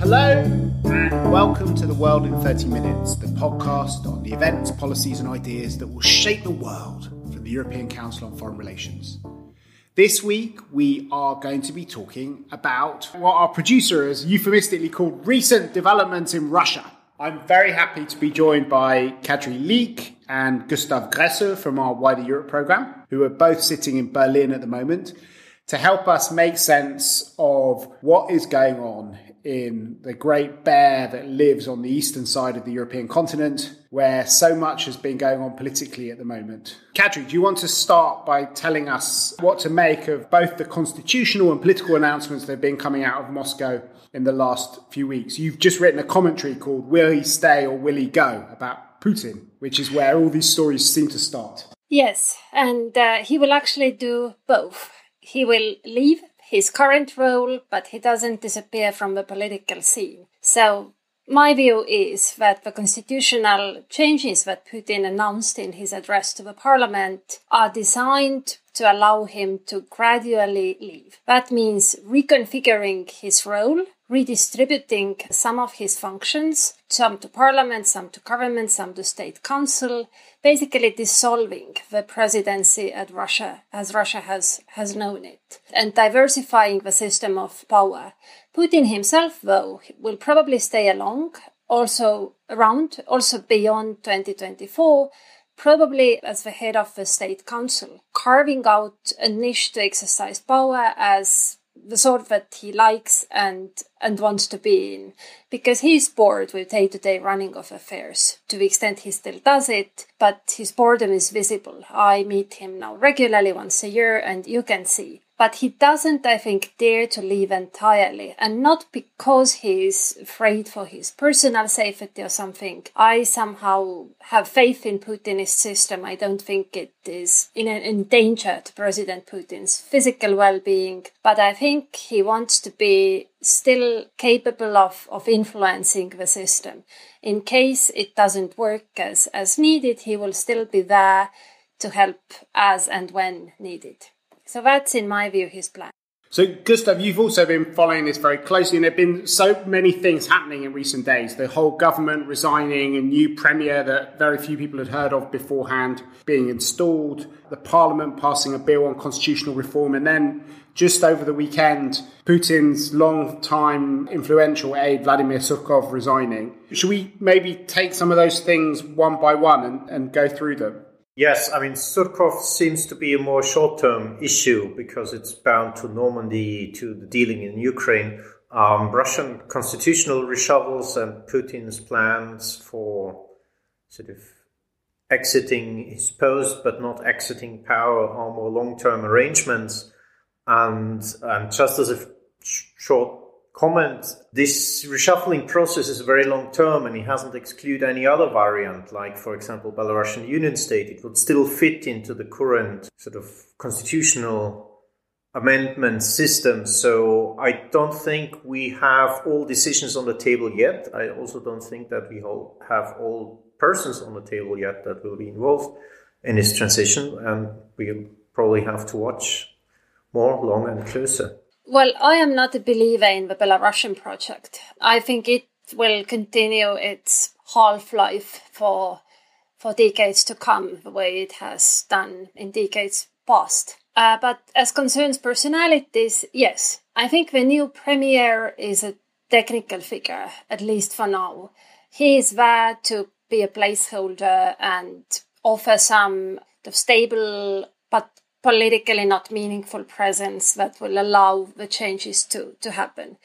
Hello, and welcome to The World in 30 Minutes, the podcast on the events, policies, and ideas that will shape the world from the European Council on Foreign Relations. This week, we are going to be talking about what our producer has euphemistically called recent developments in Russia. I'm very happy to be joined by Kadri Liik and Gustav Gressel from our Wider Europe programme, who are both sitting in Berlin at the moment, to help us make sense of what is going on in the great bear that lives on the eastern side of the European continent, where so much has been going on politically at the moment. Kadri, do you want to start by telling us what to make of both the constitutional and political announcements that have been coming out of Moscow in the last few weeks? You've just written a commentary called Will He Stay or Will He Go about Putin, which is where all these stories seem to start. Yes, and uh, he will actually do both. He will leave his current role, but he doesn't disappear from the political scene. So my view is that the constitutional changes that Putin announced in his address to the parliament are designed to allow him to gradually leave. That means reconfiguring his role, redistributing some of his functions, some to parliament, some to government, some to state council, basically dissolving the presidency at Russia as Russia has, has known it, and diversifying the system of power. Putin himself, though, will probably stay along, also around, also beyond 2024, probably as the head of the state council, carving out a niche to exercise power as the sort that he likes and and wants to be in. Because he's bored with day-to-day running of affairs. To the extent he still does it but his boredom is visible. I meet him now regularly once a year and you can see but he doesn't, I think, dare to leave entirely, and not because he's afraid for his personal safety or something. I somehow have faith in Putin's system. I don't think it is in, danger to President Putin's physical well-being, but I think he wants to be still capable of, of influencing the system. In case it doesn't work as, as needed, he will still be there to help as and when needed. So that's, in my view, his plan. So, Gustav, you've also been following this very closely, and there have been so many things happening in recent days. The whole government resigning, a new premier that very few people had heard of beforehand being installed, the parliament passing a bill on constitutional reform, and then just over the weekend, Putin's long-time influential aide, Vladimir Surkov, resigning. Should we maybe take some of those things one by one and, and go through them? Yes, I mean, Surkov seems to be a more short term issue because it's bound to Normandy, to the dealing in Ukraine. Um, Russian constitutional reshuffles and Putin's plans for sort of exiting his post but not exiting power are more long term arrangements. And, and just as a short comment, this reshuffling process is very long term and he hasn't excluded any other variant, like, for example, Belarusian Union State. It would still fit into the current sort of constitutional amendment system. So I don't think we have all decisions on the table yet. I also don't think that we all have all persons on the table yet that will be involved in this transition. And we'll probably have to watch more, long, and closer. Well, I am not a believer in the Belarusian project. I think it will continue its half life for for decades to come, the way it has done in decades past. Uh, but as concerns personalities, yes, I think the new premier is a technical figure, at least for now. He is there to be a placeholder and offer some stable but politically not meaningful presence that will allow the changes to, to happen.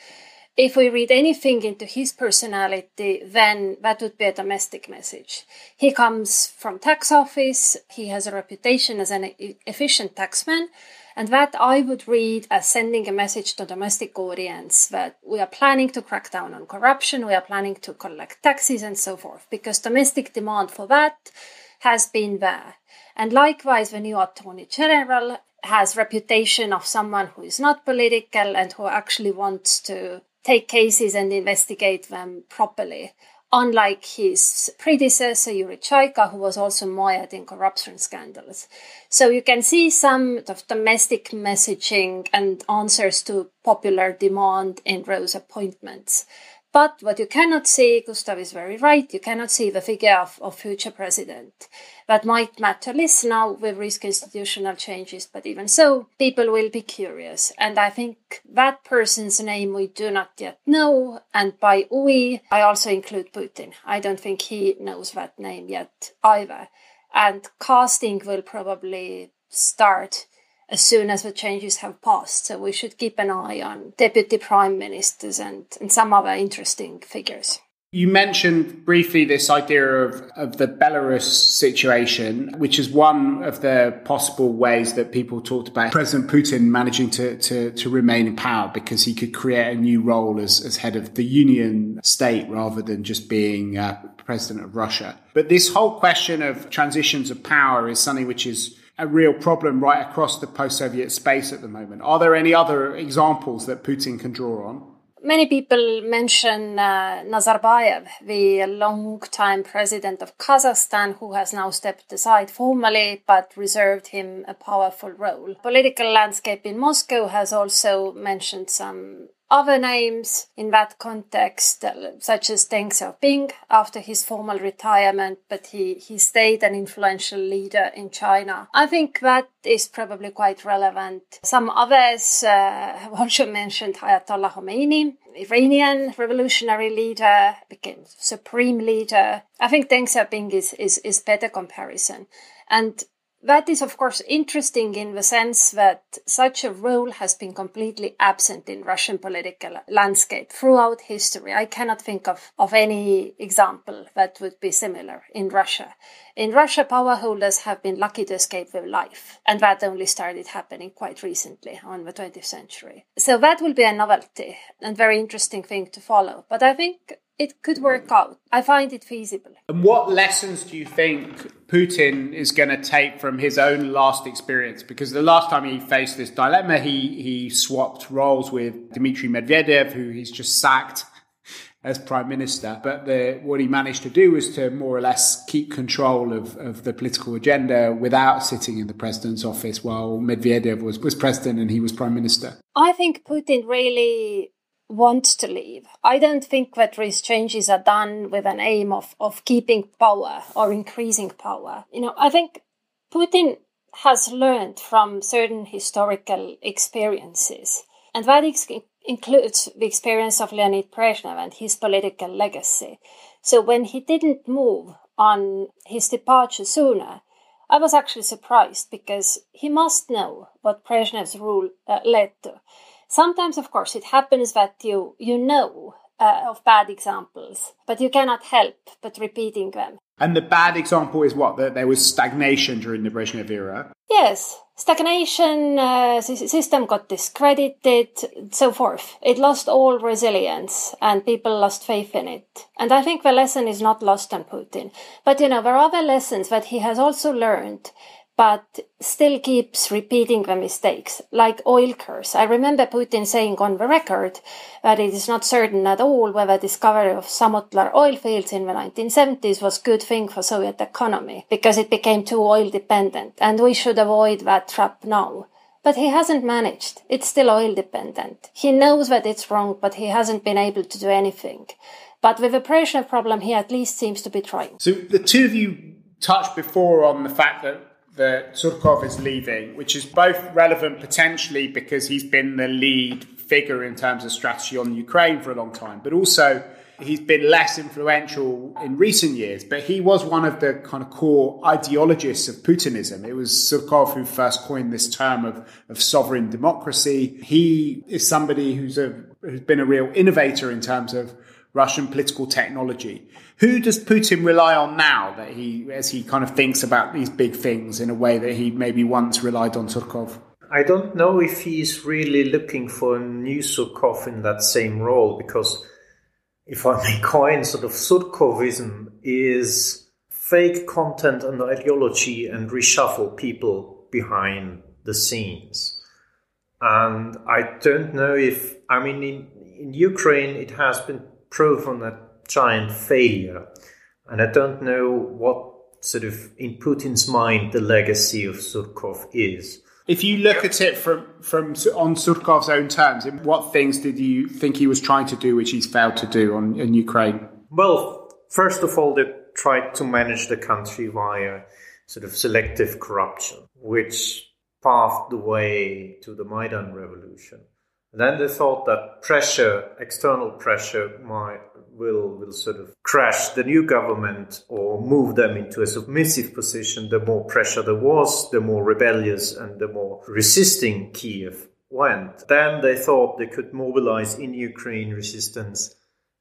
If we read anything into his personality, then that would be a domestic message. He comes from tax office. He has a reputation as an efficient taxman. And that I would read as sending a message to domestic audience that we are planning to crack down on corruption, we are planning to collect taxes and so forth, because domestic demand for that has been there. And likewise, the new Attorney General has reputation of someone who is not political and who actually wants to take cases and investigate them properly. unlike his predecessor Yuri Chaika, who was also mired in corruption scandals. So you can see some of domestic messaging and answers to popular demand in Rowe's appointments. But what you cannot see, Gustav is very right, you cannot see the figure of, of future president. That might matter less now with risk institutional changes, but even so, people will be curious. And I think that person's name we do not yet know. And by we, I also include Putin. I don't think he knows that name yet either. And casting will probably start as soon as the changes have passed. So we should keep an eye on deputy prime ministers and, and some other interesting figures. You mentioned briefly this idea of, of the Belarus situation, which is one of the possible ways that people talked about President Putin managing to, to, to remain in power because he could create a new role as, as head of the Union state rather than just being uh, president of Russia. But this whole question of transitions of power is something which is a real problem right across the post Soviet space at the moment. Are there any other examples that Putin can draw on? Many people mention uh, Nazarbayev, the long-time president of Kazakhstan, who has now stepped aside formally but reserved him a powerful role. Political landscape in Moscow has also mentioned some other names in that context, uh, such as Deng Xiaoping after his formal retirement, but he, he stayed an influential leader in China. I think that is probably quite relevant. Some others uh, have also mentioned Ayatollah Khomeini, Iranian revolutionary leader, became supreme leader. I think Deng Xiaoping is, is, is better comparison. And that is, of course, interesting in the sense that such a role has been completely absent in Russian political landscape throughout history. I cannot think of, of any example that would be similar in Russia. In Russia, power holders have been lucky to escape with life, and that only started happening quite recently on the 20th century. So that will be a novelty and very interesting thing to follow. But I think it could work out. I find it feasible. And what lessons do you think Putin is going to take from his own last experience? Because the last time he faced this dilemma, he he swapped roles with Dmitry Medvedev, who he's just sacked as prime minister. But the, what he managed to do was to more or less keep control of, of the political agenda without sitting in the president's office while Medvedev was, was president and he was prime minister. I think Putin really want to leave. I don't think that these changes are done with an aim of, of keeping power or increasing power. You know, I think Putin has learned from certain historical experiences, and that ex- includes the experience of Leonid Brezhnev and his political legacy. So when he didn't move on his departure sooner, I was actually surprised because he must know what Brezhnev's rule uh, led to. Sometimes, of course, it happens that you, you know uh, of bad examples, but you cannot help but repeating them. And the bad example is what? That there was stagnation during the Brezhnev era? Yes, stagnation, uh, system got discredited, so forth. It lost all resilience and people lost faith in it. And I think the lesson is not lost on Putin. But you know, there are other lessons that he has also learned but still keeps repeating the mistakes, like oil curse. I remember Putin saying on the record that it is not certain at all whether discovery of Samotlar oil fields in the 1970s was good thing for Soviet economy, because it became too oil dependent, and we should avoid that trap now. But he hasn't managed. It's still oil dependent. He knows that it's wrong, but he hasn't been able to do anything. But with the pressure problem, he at least seems to be trying. So the two of you touched before on the fact that that Surkov is leaving, which is both relevant potentially because he's been the lead figure in terms of strategy on Ukraine for a long time, but also he's been less influential in recent years. But he was one of the kind of core ideologists of Putinism. It was Surkov who first coined this term of, of sovereign democracy. He is somebody who's a who's been a real innovator in terms of Russian political technology. Who does Putin rely on now that he, as he kind of thinks about these big things in a way that he maybe once relied on Surkov? I don't know if he's really looking for a new Surkov in that same role because if I may coin sort of Surkovism is fake content and ideology and reshuffle people behind the scenes. And I don't know if, I mean, in, in Ukraine, it has been proven that giant failure. And I don't know what sort of in Putin's mind the legacy of Surkov is. If you look at it from, from on Surkov's own terms, what things did you think he was trying to do which he's failed to do on in Ukraine? Well, first of all, they tried to manage the country via sort of selective corruption, which paved the way to the Maidan revolution. And then they thought that pressure, external pressure, might will will sort of crash the new government or move them into a submissive position. The more pressure there was, the more rebellious and the more resisting Kiev went. Then they thought they could mobilize in Ukraine resistance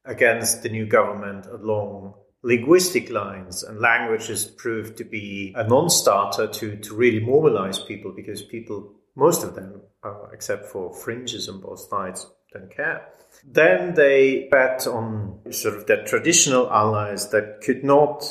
against the new government along linguistic lines and languages proved to be a non-starter to, to really mobilize people because people, most of them, uh, except for fringes on both sides, don't care. Then they bet on sort of their traditional allies that could not,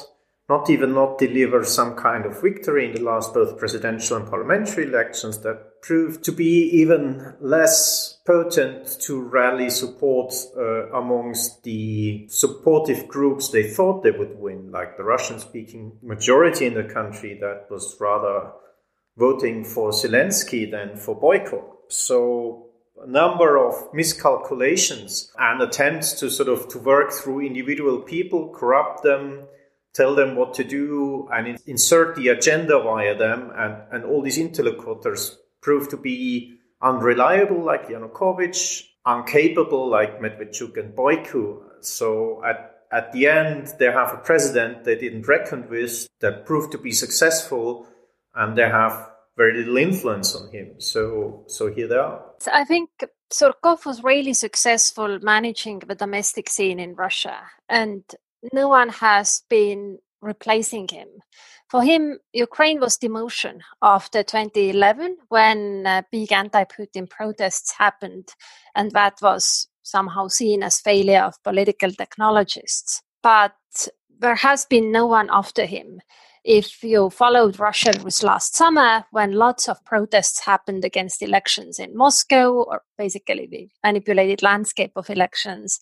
not even not deliver some kind of victory in the last both presidential and parliamentary elections that proved to be even less potent to rally support uh, amongst the supportive groups they thought they would win, like the Russian speaking majority in the country that was rather voting for Zelensky than for boycott. So number of miscalculations and attempts to sort of to work through individual people, corrupt them, tell them what to do, and insert the agenda via them, and, and all these interlocutors prove to be unreliable, like Yanukovych, incapable, like Medvedchuk and Boyko. So at at the end, they have a president they didn't reckon with that proved to be successful, and they have very little influence on him. So, so here they are. I think Surkov was really successful managing the domestic scene in Russia, and no one has been replacing him. For him, Ukraine was demotion after 2011 when uh, big anti-Putin protests happened, and that was somehow seen as failure of political technologists. But there has been no one after him if you followed Russia, it was last summer when lots of protests happened against elections in Moscow, or basically the manipulated landscape of elections,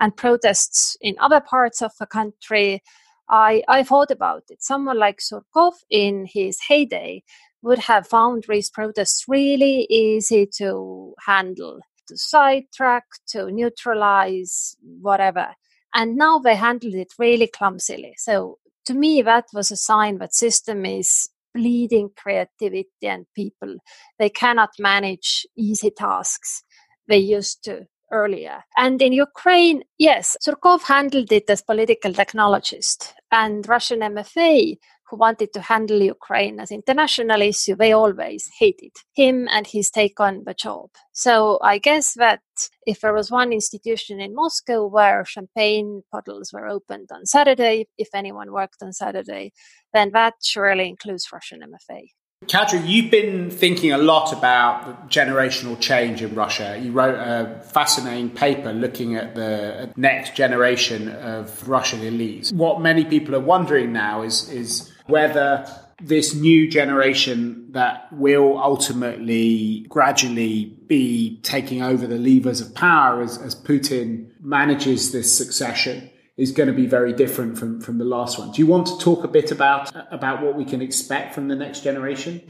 and protests in other parts of the country. I, I thought about it. Someone like Surkov in his heyday would have found these protests really easy to handle, to sidetrack, to neutralize, whatever. And now they handled it really clumsily. So to me, that was a sign that system is bleeding creativity and people. They cannot manage easy tasks they used to earlier. And in Ukraine, yes, Surkov handled it as political technologist, and Russian MFA who wanted to handle Ukraine as international issue, they always hated him and his take on the job. So I guess that if there was one institution in Moscow where champagne bottles were opened on Saturday, if anyone worked on Saturday, then that surely includes Russian MFA. Kadri, you've been thinking a lot about generational change in Russia. You wrote a fascinating paper looking at the next generation of Russian elites. What many people are wondering now is, is whether this new generation that will ultimately gradually be taking over the levers of power as, as Putin manages this succession is going to be very different from, from the last one. Do you want to talk a bit about about what we can expect from the next generation?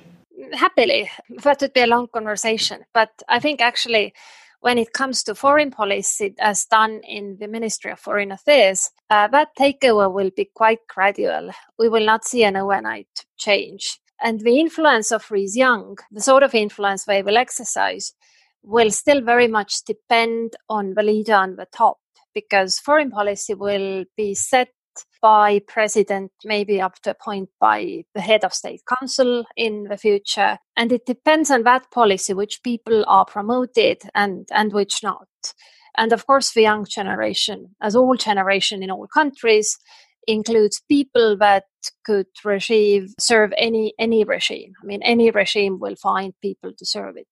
Happily, that would be a long conversation, but I think actually when it comes to foreign policy, as done in the Ministry of Foreign Affairs, uh, that takeover will be quite gradual. We will not see an overnight change. And the influence of Rees Young, the sort of influence they will exercise, will still very much depend on the leader on the top because foreign policy will be set by president, maybe up to a point by the head of state council in the future. And it depends on that policy, which people are promoted and, and which not. And of course, the young generation, as all generation in all countries, includes people that could receive serve any any regime. I mean, any regime will find people to serve it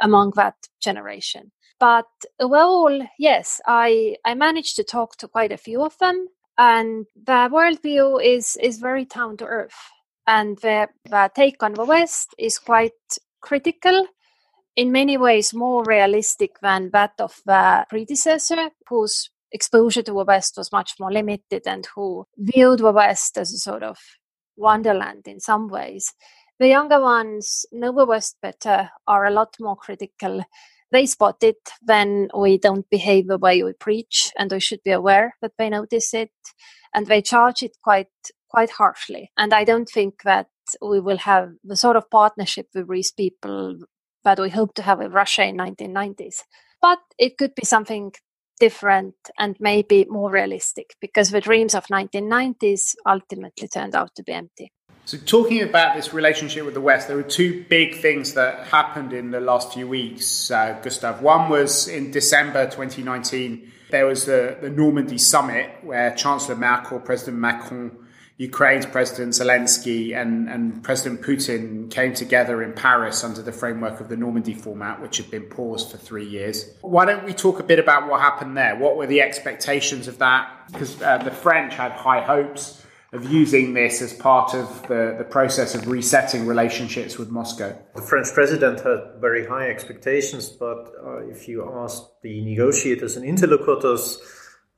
among that generation. But overall, yes, I I managed to talk to quite a few of them, and the worldview is is very down to earth and the, the take on the west is quite critical in many ways more realistic than that of the predecessor whose exposure to the West was much more limited and who viewed the West as a sort of wonderland in some ways. The younger ones know the West better, are a lot more critical. They spot it when we don't behave the way we preach, and we should be aware that they notice it, and they charge it quite quite harshly. And I don't think that we will have the sort of partnership with these people that we hope to have with Russia in 1990s. But it could be something different and maybe more realistic because the dreams of 1990s ultimately turned out to be empty. So, talking about this relationship with the West, there were two big things that happened in the last few weeks, uh, Gustav. One was in December 2019, there was the, the Normandy summit where Chancellor Merkel, President Macron, Ukraine's President Zelensky and, and President Putin came together in Paris under the framework of the Normandy format, which had been paused for three years. Why don't we talk a bit about what happened there? What were the expectations of that? Because uh, the French had high hopes of using this as part of the, the process of resetting relationships with Moscow. The French president had very high expectations, but uh, if you ask the negotiators and interlocutors,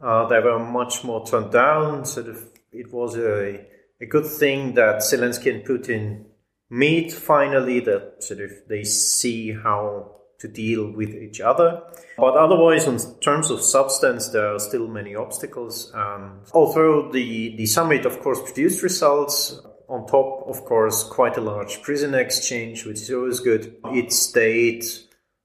uh, they were much more turned down. Sort of it was a, a good thing that Zelensky and Putin meet finally, that sort of they see how to deal with each other. But otherwise, in terms of substance, there are still many obstacles. And although the, the summit, of course, produced results, on top, of course, quite a large prisoner exchange, which is always good, it stayed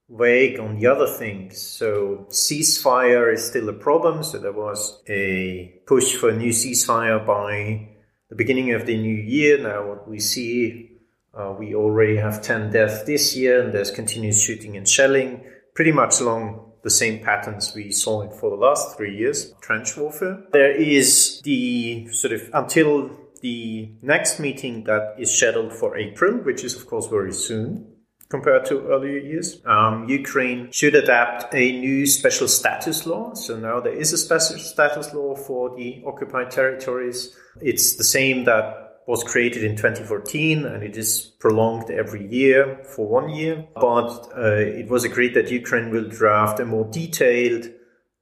vague on the other things. So ceasefire is still a problem. So there was a push for a new ceasefire by the beginning of the new year. Now what we see, uh, we already have 10 deaths this year and there's continuous shooting and shelling pretty much along the same patterns we saw it for the last three years, trench warfare. There is the sort of until the next meeting that is scheduled for April, which is of course very soon compared to earlier years. Um, Ukraine should adapt a new special status law. So now there is a special status law for the occupied territories. It's the same that was created in 2014 and it is prolonged every year for one year. But uh, it was agreed that Ukraine will draft a more detailed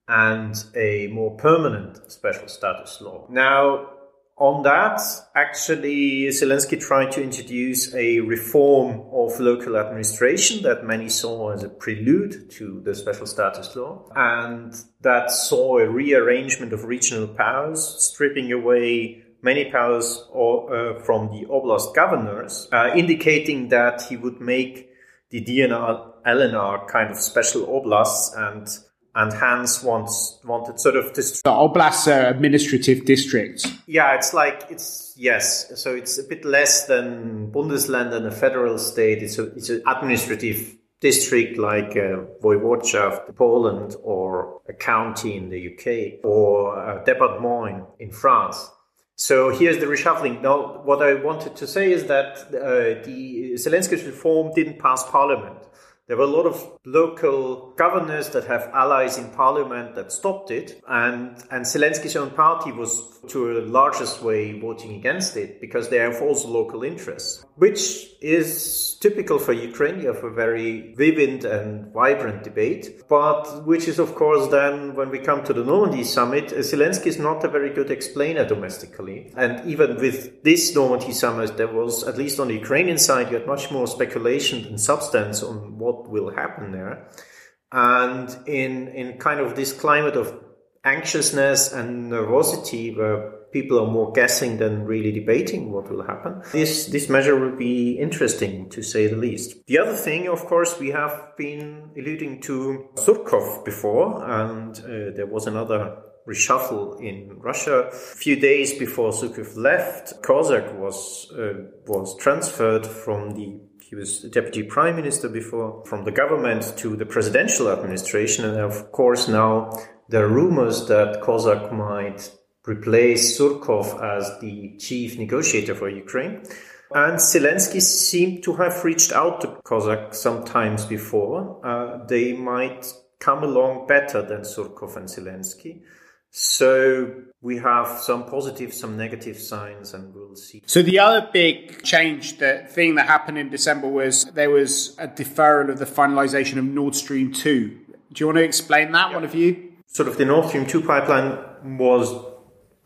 and a more permanent special status law. Now, on that, actually, Zelensky tried to introduce a reform of local administration that many saw as a prelude to the special status law, and that saw a rearrangement of regional powers, stripping away many powers or, uh, from the oblast governors, uh, indicating that he would make the DNR LNR kind of special oblasts and and Hans wants wanted sort of this. The Oblast uh, administrative district. Yeah, it's like it's yes, so it's a bit less than Bundesland and a federal state. It's a, it's an administrative district like uh, Voivodeschaft, Poland, or a county in the UK, or a department in France. So here's the reshuffling. Now, what I wanted to say is that uh, the Zelensky's reform didn't pass parliament. There were a lot of local governors that have allies in parliament that stopped it, and, and Zelensky's own party was, to a largest way, voting against it because they have also local interests, which is typical for Ukraine. You have a very vivid and vibrant debate, but which is, of course, then when we come to the Normandy summit, Zelensky is not a very good explainer domestically. And even with this Normandy summit, there was, at least on the Ukrainian side, you had much more speculation than substance on what what will happen there. And in, in kind of this climate of anxiousness and nervosity where people are more guessing than really debating what will happen. This this measure will be interesting to say the least. The other thing, of course, we have been alluding to Surkov before, and uh, there was another reshuffle in Russia. A few days before Surkov left, Kozak was uh, was transferred from the he was deputy prime minister before, from the government to the presidential administration. And of course, now there are rumors that Kozak might replace Surkov as the chief negotiator for Ukraine. And Zelensky seemed to have reached out to Kozak sometimes before. Uh, they might come along better than Surkov and Zelensky. So we have some positive, some negative signs, and we'll see. So the other big change, the thing that happened in December was there was a deferral of the finalization of Nord Stream 2. Do you want to explain that, yeah. one of you? sort of the Nord Stream 2 pipeline was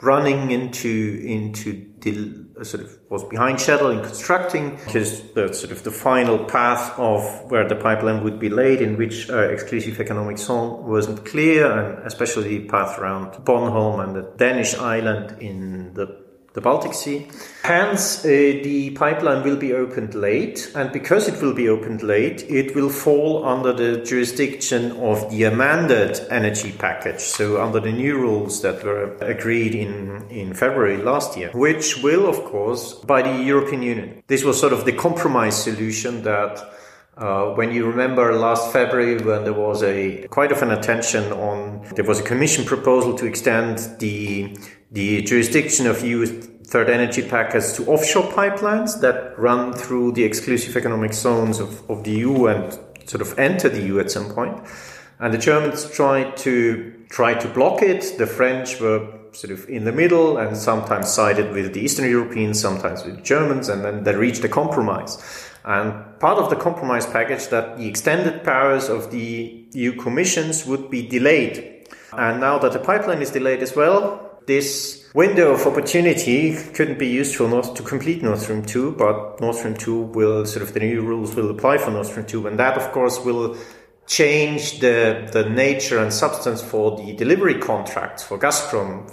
running into into the sort of was behind schedule in constructing because the sort of the final path of where the pipeline would be laid in which uh, exclusive economic zone wasn't clear and especially the path around Bornholm and the Danish island in the the Baltic Sea. Hence, uh, the pipeline will be opened late, and because it will be opened late, it will fall under the jurisdiction of the amended energy package, so under the new rules that were agreed in, in February last year, which will, of course, by the European Union. This was sort of the compromise solution that uh, when you remember last February, when there was a quite of an attention on, there was a Commission proposal to extend the the jurisdiction of EU third energy package to offshore pipelines that run through the exclusive economic zones of, of the EU and sort of enter the EU at some point. And the Germans tried to try to block it. The French were sort of in the middle and sometimes sided with the Eastern Europeans, sometimes with the Germans, and then they reached a compromise. And part of the compromise package that the extended powers of the EU commissions would be delayed. And now that the pipeline is delayed as well, this window of opportunity couldn't be used for North, to complete Nord Stream 2, but Nord Stream 2 will sort of the new rules will apply for Nord Stream 2, and that of course will change the, the nature and substance for the delivery contracts for Gazprom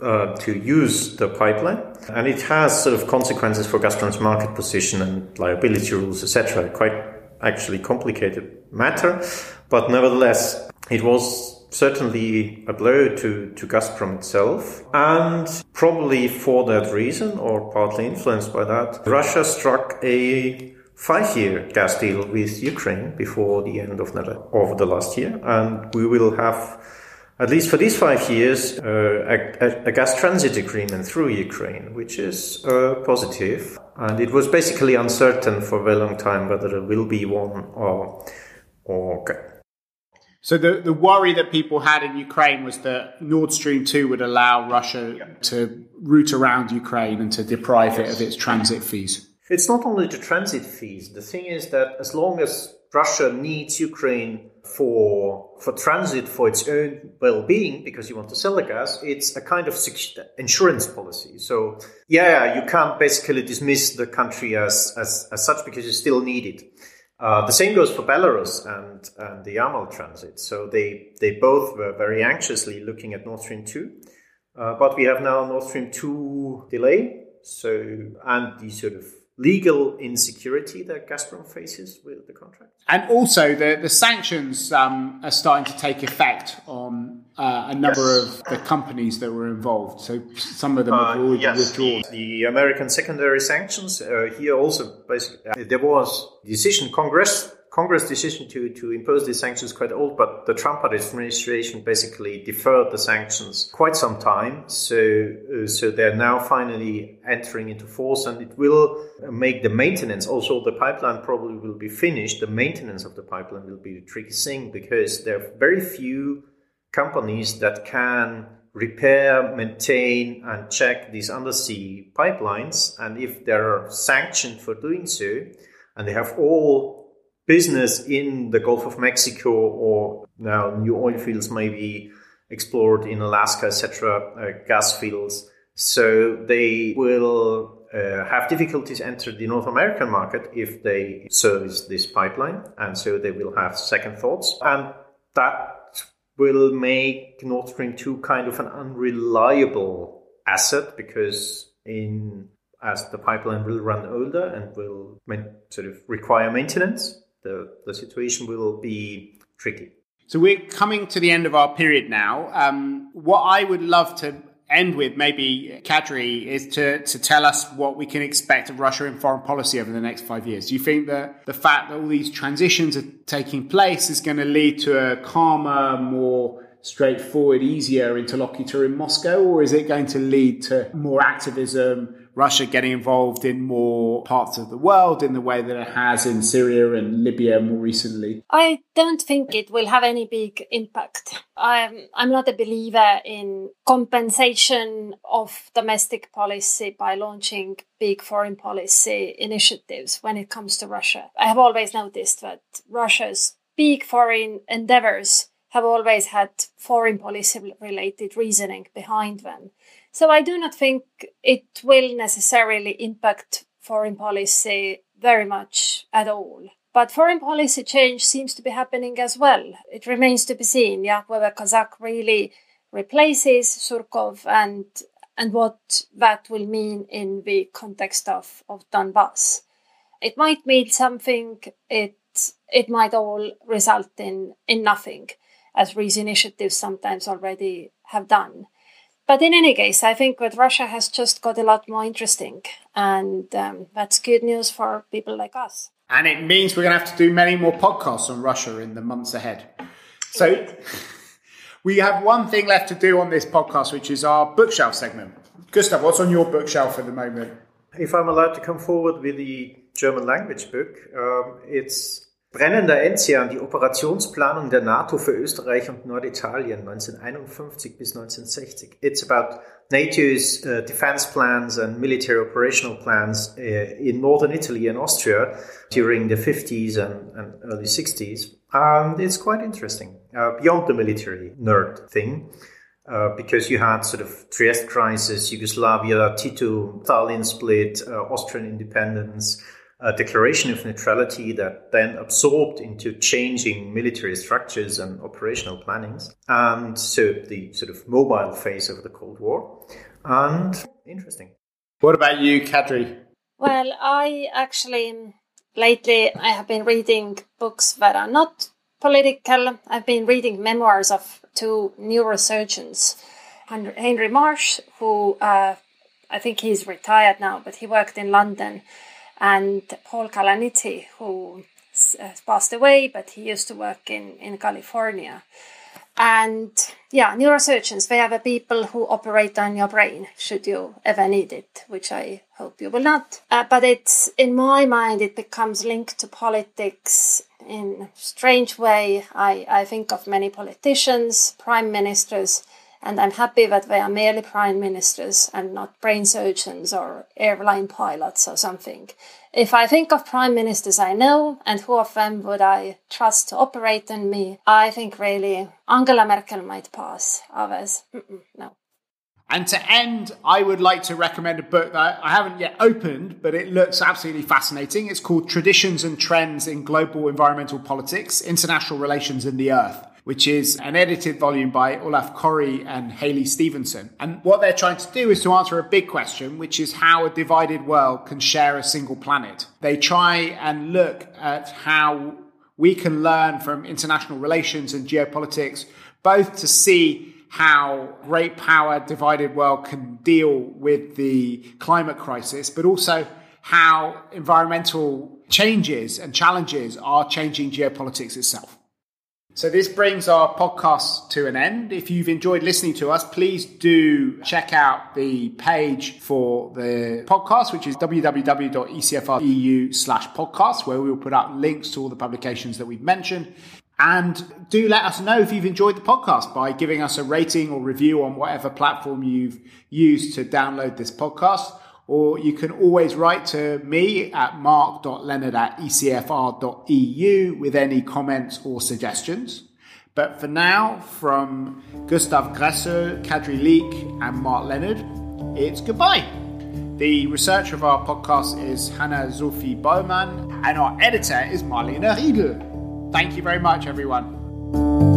uh, to use the pipeline. And it has sort of consequences for Gazprom's market position and liability rules, etc. Quite actually complicated matter, but nevertheless, it was certainly a blow to, to Gazprom itself. And probably for that reason, or partly influenced by that, Russia struck a five year gas deal with Ukraine before the end of the, of the last year. And we will have at least for these five years, uh, a, a, gas transit agreement through Ukraine, which is uh, positive. And it was basically uncertain for a very long time whether there will be one or, or. So the, the worry that people had in Ukraine was that Nord Stream 2 would allow Russia yeah. to route around Ukraine and to deprive it of its transit fees. It's not only the transit fees. The thing is that as long as Russia needs Ukraine for for transit for its own well-being because you want to sell the gas it's a kind of insurance policy so yeah you can't basically dismiss the country as as, as such because you still need it uh, the same goes for Belarus and, and the Yamal transit. So they, they both were very anxiously looking at Nord Stream 2. Uh, but we have now Nord Stream 2 delay. So, and the sort of legal insecurity that Gazprom faces with the contract. And also, the, the sanctions um, are starting to take effect on uh, a number yes. of the companies that were involved. So some of them have uh, already uh, yes, withdrawn. The, the, American secondary sanctions uh, here also basically uh, there was decision Congress Congress decision to, to impose these sanctions quite old, but the Trump administration basically deferred the sanctions quite some time. So, uh, so they're now finally entering into force, and it will make the maintenance. Also, the pipeline probably will be finished. The maintenance of the pipeline will be the tricky thing because there are very few companies that can repair, maintain, and check these undersea pipelines. And if they're sanctioned for doing so, and they have all business in the Gulf of Mexico or now new oil fields may be explored in Alaska, etc., uh, gas fields. So they will uh, have difficulties enter the North American market if they service this pipeline, and so they will have second thoughts, and that will make Nord Stream 2 kind of an unreliable asset because in as the pipeline will run older and will sort of require maintenance, the, the situation will be tricky. So we're coming to the end of our period now. Um, what I would love to end with, maybe, Kadri, is to, to tell us what we can expect of Russia in foreign policy over the next five years. Do you think that the fact that all these transitions are taking place is going to lead to a calmer, more straightforward, easier interlocutor in Moscow, or is it going to lead to more activism, Russia getting involved in more parts of the world in the way that it has in Syria and Libya more recently? I don't think it will have any big impact. I'm, I'm not a believer in compensation of domestic policy by launching big foreign policy initiatives when it comes to Russia. I have always noticed that Russia's big foreign endeavors have always had foreign policy related reasoning behind them. So I do not think it will necessarily impact foreign policy very much at all. But foreign policy change seems to be happening as well. It remains to be seen, yeah, whether Kozak really replaces Surkov and and what that will mean in the context of, of Donbass. It might mean something, it it might all result in, in nothing, as these initiatives sometimes already have done. But in any case, I think that Russia has just got a lot more interesting, and um, that's good news for people like us. And it means we're going to have to do many more podcasts on Russia in the months ahead. So we have one thing left to do on this podcast, which is our bookshelf segment. Gustav, what's on your bookshelf at the moment? If I'm allowed to come forward with the German language book, um, it's Brennender Enzian, die Operationsplanung der NATO für Österreich und Norditalien 1951 bis 1960. It's about NATO's uh, defense plans and military operational plans uh, in northern Italy and Austria during the 50s and, and early 60s. And it's quite interesting, uh, beyond the military nerd thing. Uh, because you had sort of Trieste crisis, Yugoslavia, Tito, Stalin split, uh, Austrian independence, a declaration of neutrality that then absorbed into changing military structures and operational plannings. And so the sort of mobile phase of the Cold War. And interesting. What about you, Kadri? Well, I actually lately I have been reading books that are not political. I've been reading memoirs of two neurosurgeons, Henry Marsh, who uh, I think he's retired now, but he worked in London and Paul Kalanithi, who has passed away, but he used to work in, in California. And yeah, neurosurgeons, they are the people who operate on your brain should you ever need it, which I hope you will not. Uh, but it's, in my mind, it becomes linked to politics in strange way. I, I think of many politicians, prime ministers, and I'm happy that they are merely prime ministers and not brain surgeons or airline pilots or something. If I think of prime ministers I know and who of them would I trust to operate on me, I think really Angela Merkel might pass. Others, no. And to end, I would like to recommend a book that I haven't yet opened, but it looks absolutely fascinating. It's called Traditions and Trends in Global Environmental Politics International Relations in the Earth which is an edited volume by Olaf Corry and Hayley Stevenson. And what they're trying to do is to answer a big question, which is how a divided world can share a single planet. They try and look at how we can learn from international relations and geopolitics, both to see how great power divided world can deal with the climate crisis, but also how environmental changes and challenges are changing geopolitics itself. So, this brings our podcast to an end. If you've enjoyed listening to us, please do check out the page for the podcast, which is www.ecfr.eu slash podcast, where we will put up links to all the publications that we've mentioned. And do let us know if you've enjoyed the podcast by giving us a rating or review on whatever platform you've used to download this podcast or you can always write to me at mark.leonard at ecfr.eu with any comments or suggestions. But for now, from Gustav Gressel, Kadri Liik, and Mark Leonard, it's goodbye. The researcher of our podcast is Hannah Zulfi Bowman, and our editor is Marlene Riedel. Thank you very much, everyone.